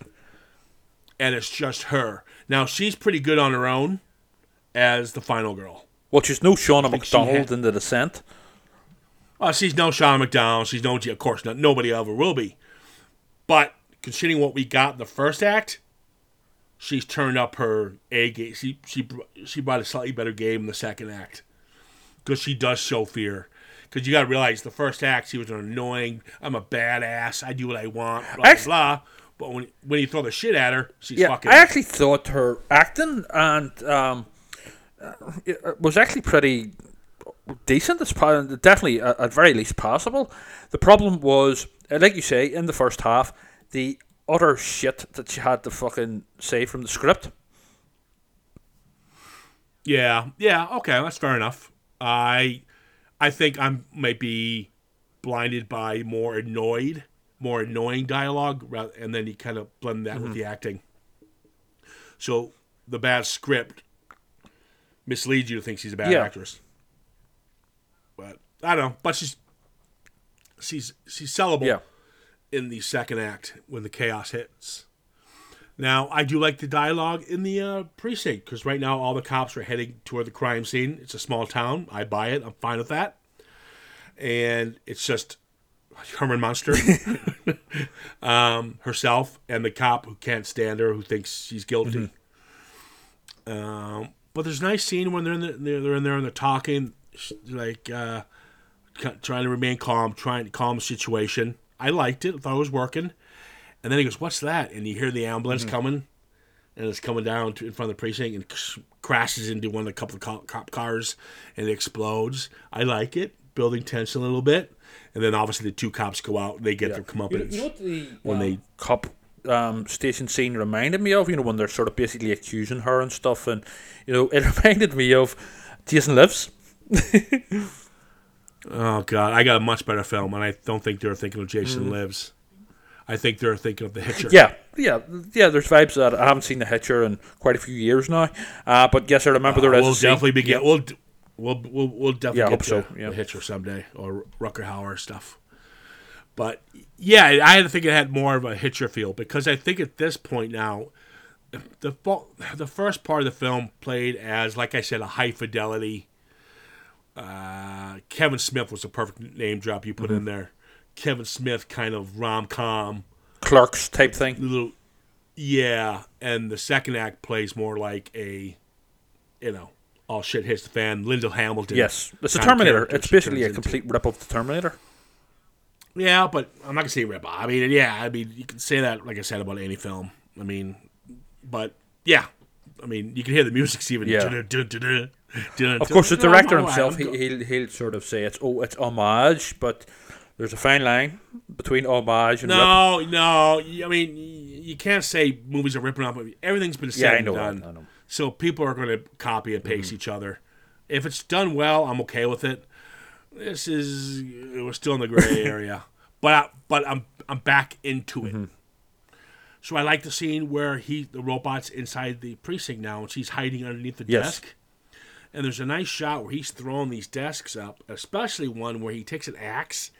and it's just her. Now she's pretty good on her own as the final girl. well, she's no Shauna Macdonald had- in The Descent. Uh, she's no Sean McDonald. She's no, of course, not, nobody ever will be. But considering what we got in the first act, she's turned up her A game. She she she brought a slightly better game in the second act because she does show fear. Because you got to realize the first act, she was an annoying. I'm a badass. I do what I want. Blah Actu- blah. But when when you throw the shit at her, she's Yeah, fucking. I actually thought her acting and um, uh, was actually pretty decent. It's definitely at, very least passable. The problem was, uh, like you say, in the first half, the utter shit that she had to fucking say from the script. Yeah, yeah, okay, that's fair enough. I I think I'm might be blinded by more annoyed, more annoying dialogue, rather, and then you kind of blend that with the acting. So the bad script misleads you to think she's a bad Yeah. actress. But I don't know. But she's she's she's sellable Yeah. in the second act when the chaos hits. Now, I do like the dialogue in the uh, precinct because right now all the cops are heading toward the crime scene. It's a small town. I buy it. I'm fine with that. And it's just Herman Munster, um, herself, and the cop who can't stand her, who thinks she's guilty. Um, but there's a nice scene when they're in the, they're, in there and they're talking, like uh, trying to remain calm, trying to calm the situation. I liked it. I thought it was working. And then he goes, "What's that?" And you hear the ambulance coming, and it's coming down to, in front of the precinct and c- crashes into one of the couple of cop, cop cars, and it explodes. I like it, building tension a little bit. And then obviously the two cops go out and they get their You, comeuppance. you know what the when um, they- cop um, station scene reminded me of? You know, when they're sort of basically accusing her and stuff, and you know, it reminded me of Jason Lives. Oh God, I got a much better film, and I don't think they're thinking of Jason Mm. Lives. I think they're thinking of the Hitcher. Yeah, yeah, yeah. There's vibes that I haven't seen the Hitcher in quite a few years now. Uh, but yes, I remember there is. we'll a scene- definitely be get. We'll, we'll we'll we'll definitely Yeah, get to so, yeah. Hitcher someday or Rutger Hauer stuff. But yeah, I had to think it had more of a Hitcher feel because I think at this point now, the the first part of the film played as like I said a high fidelity. Uh, Kevin Smith was a perfect name drop you Mm-hmm. put in there. Kevin Smith kind of rom com clerks type thing. little yeah and the second act plays more like a you know all shit hits the fan Linda Hamilton Yes, it's of Terminator. It's basically a into. complete rip of the Terminator. yeah but I'm not gonna say rip off. I mean yeah I mean you can say that like I said about any film I mean but yeah I mean you can hear the music's even Yeah. Of course, the director I'm- I'm- himself, I'm- he, he'll he'll sort of say it's oh it's homage, but there's a fine line between homage and rip. no no I mean you can't say movies are ripping off Everything's been said Yeah, I and know done that, I know. So people are going to copy and paste mm-hmm. each other. If it's done well, I'm okay with it. This is we're still in the gray area, but I, but I'm I'm back into it. Mm-hmm. So I like the scene where he the robot's inside the precinct now, and she's hiding underneath the Yes. desk. And there's a nice shot where he's throwing these desks up, especially one where he takes an axe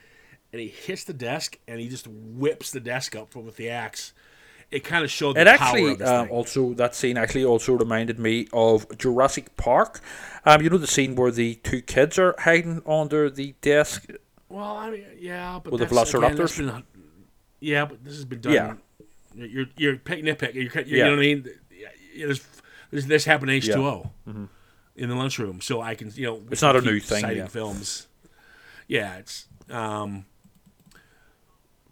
and he hits the desk and he just whips the desk up with the axe. It kind of showed the It power actually of this um, also that scene actually also reminded me of Jurassic Park. Um, you know the scene where the two kids are hiding under the desk. Well, I mean, yeah, but With the that's, again, been- yeah, but this has been done. Yeah. you're you're pick nitpick. You're, you're, Yeah. You know what I mean? Yeah, There's, there's, this happened in H two O in the lunchroom, so I can you know It's not a new thing, citing yeah. films. Yeah, it's. um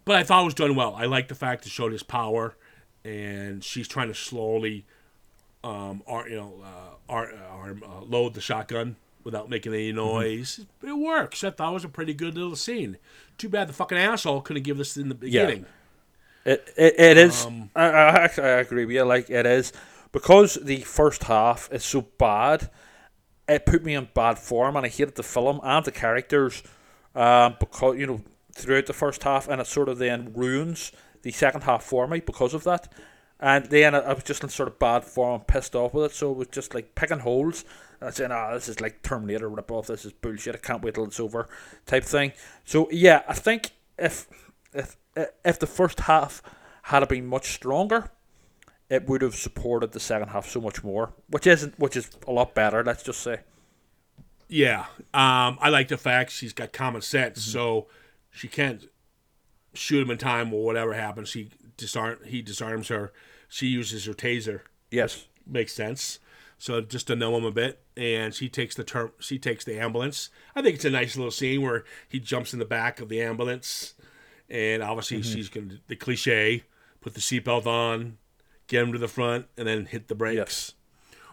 But I thought it was done well. I like the fact it showed his power, and she's trying to slowly, um, ar- you know, uh, ar- arm, uh, load the shotgun without making any Mm-hmm. noise. It works. I thought it was a pretty good little scene. Too bad the fucking asshole couldn't give this in the beginning. Yeah. It it, it is. Um, I, I I agree with you. Like it is because the first half is so bad. It put me in bad form, and I hated the film and the characters. Um, because you know throughout the first half, and it sort of then ruins the second half for me because of that. And then I, I was just in sort of bad form, pissed off with it. So it was just like picking holes. And saying, "Ah, this is like Terminator rip off. This is bullshit. I can't wait till it's over," type thing. So yeah, I think if if if the first half had been much stronger, it would have supported the second half so much more, which isn't, which is a lot better. Let's just say. Yeah, um, I like the fact she's got common sense, Mm-hmm. so she can't shoot him in time or whatever happens. He disarm he disarms her. She uses her taser. Yes. Makes sense. So just to know him a bit, and she takes the term. She takes the ambulance. I think it's a nice little scene where he jumps in the back of the ambulance, and obviously Mm-hmm. she's gonna the cliche: put the seatbelt on, get him to the front, and then hit the brakes,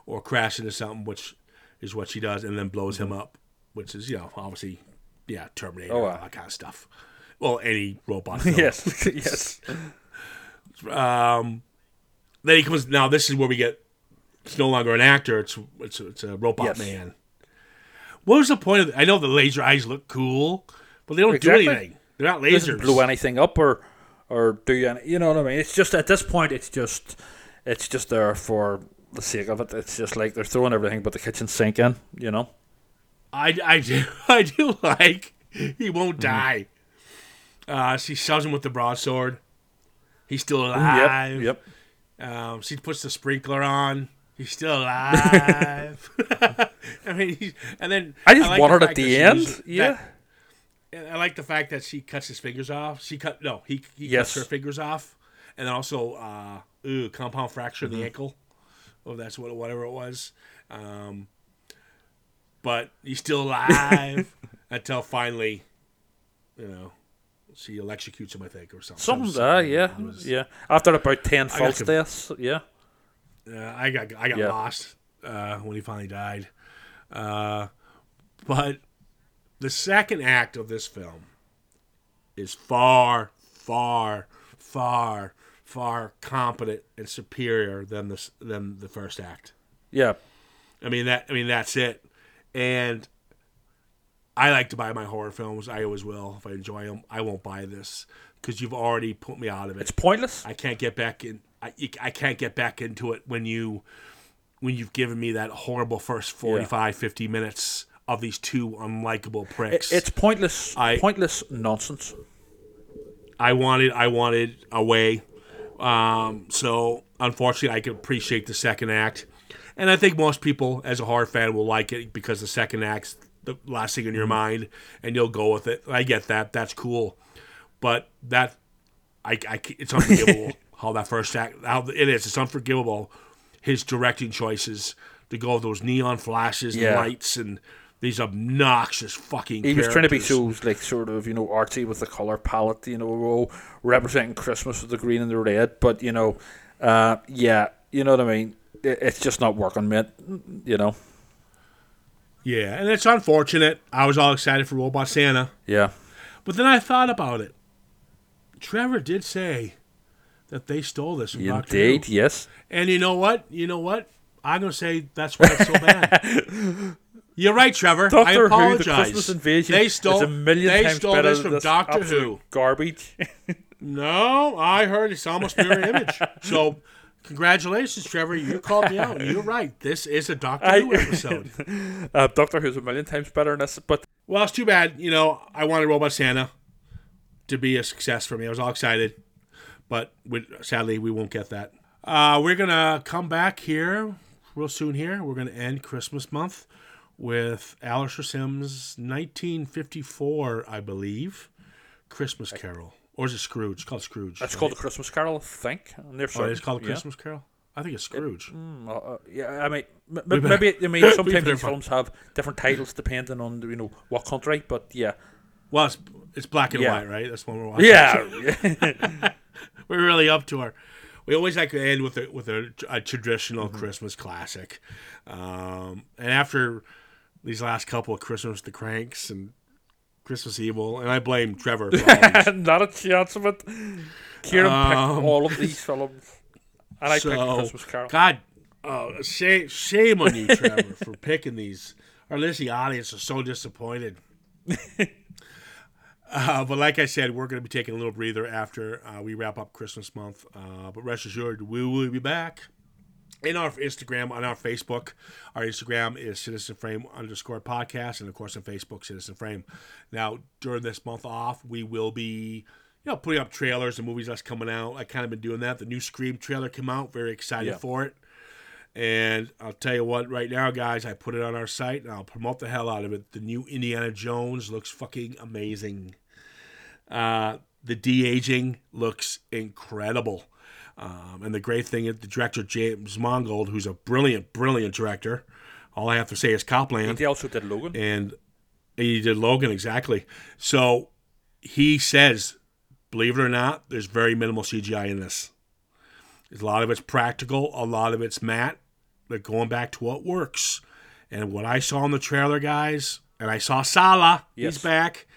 or crash into something, which is what she does, and then blows him up, which is you know obviously, yeah, Terminator, Mm-hmm. Oh, all that kind of stuff. Well, any robot. Film. Yes. yes. Um, then he comes. Now this is where we get. It's no longer an actor. It's it's it's a robot Yes. man. What was the point of? I know the laser eyes look cool, but they don't Exactly. do anything. They're not Doesn't lasers. blow anything up or or do any. You know what I mean? It's just at this point, it's just it's just there for the sake of it. It's just like they're throwing everything but the kitchen sink in. You know. I, I do I do like he won't Mm-hmm. die. Uh, she shoves him with the broadsword. He's still alive. Yep. Um, she puts the sprinkler on. He's still alive. I mean, he's, and then I just like wanted fact at the end. Yeah. and I like the fact that she cuts his fingers off. She cut no, he he Yes. cuts her fingers off, and then also uh, ooh, compound fracture of Mm-hmm. the ankle. Oh, that's what whatever it was. Um, but he's still alive until finally, you know, she electrocutes him. I think or something. Something. Some- Uh, yeah. was- Yeah. After about ten false deaths. Yeah. Uh, I got I got Yeah. lost uh, when he finally died. Uh, but the second act of this film is far, far, far, far competent and superior than this than the first act. Yeah. I mean that. I mean that's it. And I like to buy my horror films. I always will if I enjoy them. I won't buy this because you've already put me out of it. It's pointless. I can't get back in. I, I can't get back into it when you when you've given me that horrible first 45, 50 minutes of these two unlikable pricks. It's pointless. I- pointless nonsense. I wanted I wanted a way. Um, so unfortunately, I can appreciate the second act, and I think most people, as a horror fan, will like it because the second act's the last thing in your mind, and you'll go with it. I get that. That's cool, but that I, I it's unforgivable how that first act how it is. It's unforgivable his directing choices to go with those neon flashes Yeah. and lights and these obnoxious fucking. He was trying to be so like sort of you know artsy with the color palette, you know, oh, representing Christmas with the green and the red. But you know, uh, yeah, you know what I mean. It's just not working, mate. You know. Yeah, and it's unfortunate. I was all excited for Robot Santa, Yeah. but then I thought about it. Trevor did say that they stole this from Doctor Indeed. Yes. And you know what? You know what? I'm gonna say that's why it's so bad. You're right, Trevor. I Doctor Who, the. Christmas invasion, They stole. a million they times stole better this from Doctor Who. Garbage. No, I heard it's almost mirror image. So, congratulations, Trevor. You called me out. You're right. This is a Doctor I- Who episode. uh, Doctor Who's a million times better than this, but Well, it's too bad. You know, I wanted Robot Santa to be a success for me. I was all excited, but we, sadly, we won't get that. Uh, we're gonna come back here real soon. Here, we're gonna end Christmas month with Alastair Sim's 1954, I believe, Christmas Carol, or is it Scrooge? It's called Scrooge. it's right? called the Christmas Carol, I think. They're Oh, certain, it's called yeah. Christmas Carol. I think it's Scrooge. Mm, uh, uh, yeah, I mean, m- m- maybe I mean sometimes these films have different titles depending on you know what country, but yeah, Well, it's, it's black and Yeah. white, right? That's one we're watching. yeah, we're really up to our. We always like to end with a with a, a traditional Christmas classic, um, and after these last couple of Christmas, the Kranks and Christmas Evil, and I blame Trevor. For all these. not a chance of it. Kieran Um, picked all of these films, and I picked Christmas Carol. God, oh, shame, shame on you, Trevor, for picking these. Our listening audience is so disappointed. Uh, but like I said, we're going to be taking a little breather after uh, we wrap up Christmas month. Uh, but rest assured, we will be back in our Instagram, on our Facebook. Our Instagram is Citizen Frame underscore podcast, and of course on Facebook, Citizen Frame. Now, during this month off, we will be, you know, putting up trailers and movies that's coming out. I kind of been doing that. The new Scream trailer came out. Very excited Yeah. for it. And I'll tell you what, right now, guys, I put it on our site and I'll promote the hell out of it. The new Indiana Jones looks fucking amazing. Uh, the de aging looks incredible. Um, and the great thing is the director James Mangold, who's a brilliant, brilliant director. All I have to say is Copland And He also did Logan. and he did Logan exactly. So he says, believe it or not, there's very minimal CGI in this. A lot of it's practical, a lot of it's matte, but going back to what works. And what I saw in the trailer, guys, and I saw Sallah, Yes. he's back.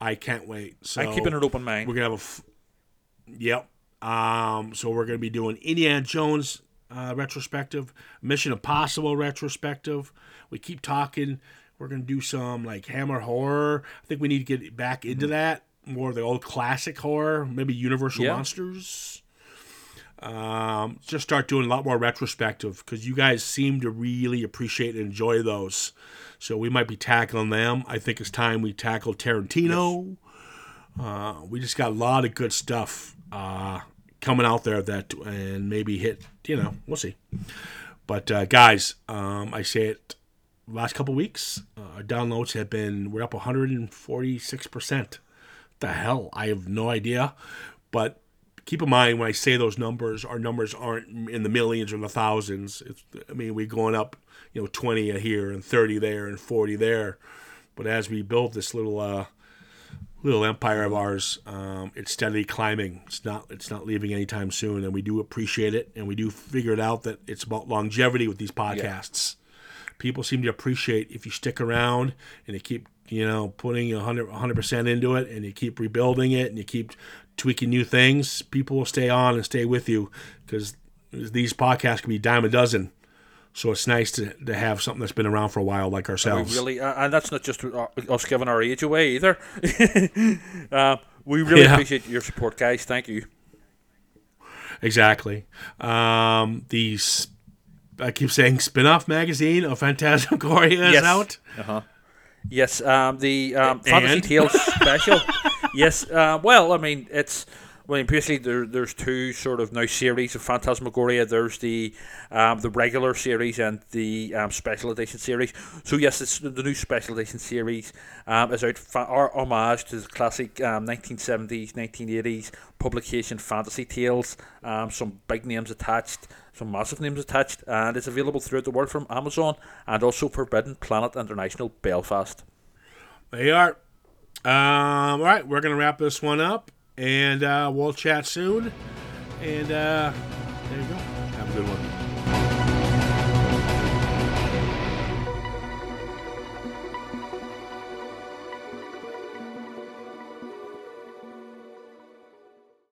I can't wait. So I'm keeping an open mind. we're gonna have a, f- yep. Um, so we're gonna be doing Indiana Jones uh, retrospective, Mission Impossible retrospective. We keep talking. We're gonna do some like Hammer horror. I think we need to get back into that more of the old classic horror, maybe Universal Yeah. Monsters. Um, just start doing a lot more retrospective because you guys seem to really appreciate and enjoy those. So we might be tackling them. I think it's time we tackle Tarantino. Uh, we just got a lot of good stuff uh, coming out there that and maybe hit. You know, we'll see. But uh, guys, um, I say it. Last couple weeks, uh, our downloads have been we're up 146 percent. The hell, I have no idea. But keep in mind when I say those numbers, our numbers aren't in the millions or the thousands. It's, I mean, we're going up, you know, 20 here and 30 there and 40 there. But as we build this little uh, little empire of ours, um, it's steadily climbing. It's not it's not leaving anytime soon, and we do appreciate it, and we do figure it out that it's about longevity with these podcasts. People seem to appreciate if you stick around and you keep you know putting 100 100% into it, and you keep rebuilding it, and you keep tweaking new things. People will stay on and stay with you because these podcasts can be dime a dozen. So it's nice to, to have something that's been around for a while like We ourselves. really, uh, and that's not just us giving our age away either. uh, We really Yeah. appreciate your support, guys. Thank you. Exactly. Um, the I keep saying spin-off magazine of Phantasmagoria is Yes. out. Uh-huh. Yes, um, the um, Fantasy? Tales special. yes, uh, well, I mean, it's. Well, mean, basically, there, there's two sort of now series of Phantasmagoria. There's the um, the regular series and the um, special edition series. So yes, it's the, new special edition series um, is out. Our homage to the classic um, 1970s, 1980s publication Fantasy Tales. Um, some big names attached, some massive names attached, and it's available throughout the world from Amazon and also Forbidden Planet International Belfast. They are. Um, all right, we're gonna wrap this one up, and uh, we'll chat soon. And uh, there you go. Have a good one.